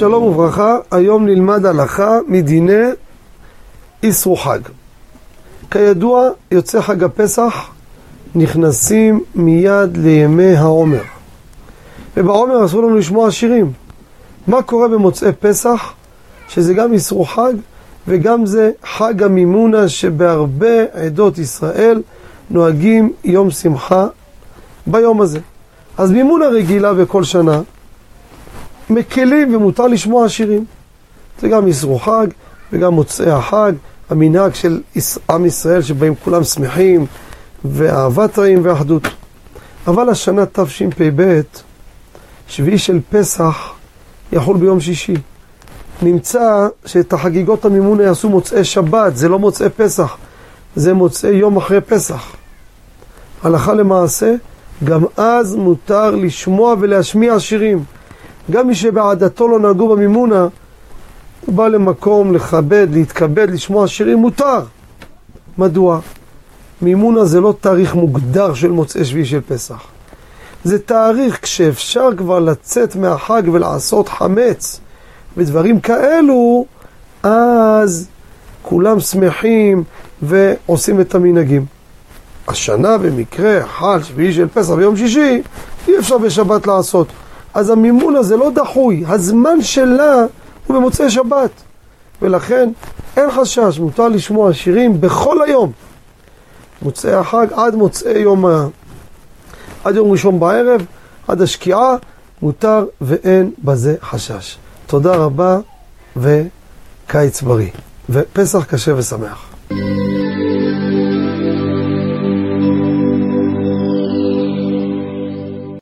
שלום וברכה, היום נלמד הלכה מדיני איסרו חג. כידוע, יוצא חג הפסח, נכנסים מיד לימי העומר. ובעומר אסור לנו לשמוע שירים. מה קורה במוצאי פסח? שזה גם איסרו חג וגם זה חג המימונה שבהרבה עדות ישראל נוהגים יום שמחה ביום הזה. אז מימונה רגילה בכל שנה מקלים ומותר לשמוע שירים. זה גם איסרו חג וגם מוצאי החג, המנהג של עם ישראל שבהם כולם שמחים ואהבת רעים ואחדות. אבל השנה תשפ"ב, שביעי של פסח, יחול ביום שישי. נמצא שאת החגיגות המימון יעשו מוצאי שבת, זה לא מוצאי פסח, זה מוצאי יום אחרי פסח. הלכה למעשה, גם אז מותר לשמוע ולהשמיע שירים. גם מי שבעדתו לא נהגו במימונה, הוא בא למקום לכבד, להתכבד, לשמוע שירים, מותר. מדוע? מימונה זה לא תאריך מוגדר של מוצאי שביעי של פסח. זה תאריך כשאפשר כבר לצאת מהחג ולעשות חמץ ודברים כאלו, אז כולם שמחים ועושים את המנהגים. השנה במקרה חל שביעי של פסח ביום שישי, אי אפשר בשבת לעשות. אז המימון הזה לא דחוי, הזמן שלה הוא במוצאי שבת. ולכן אין חשש, מותר לשמוע שירים בכל היום. מוצאי החג עד מוצאי יום, עד יום ראשון בערב, עד השקיעה, מותר ואין בזה חשש. תודה רבה וקיץ בריא, ופסח קשה ושמח.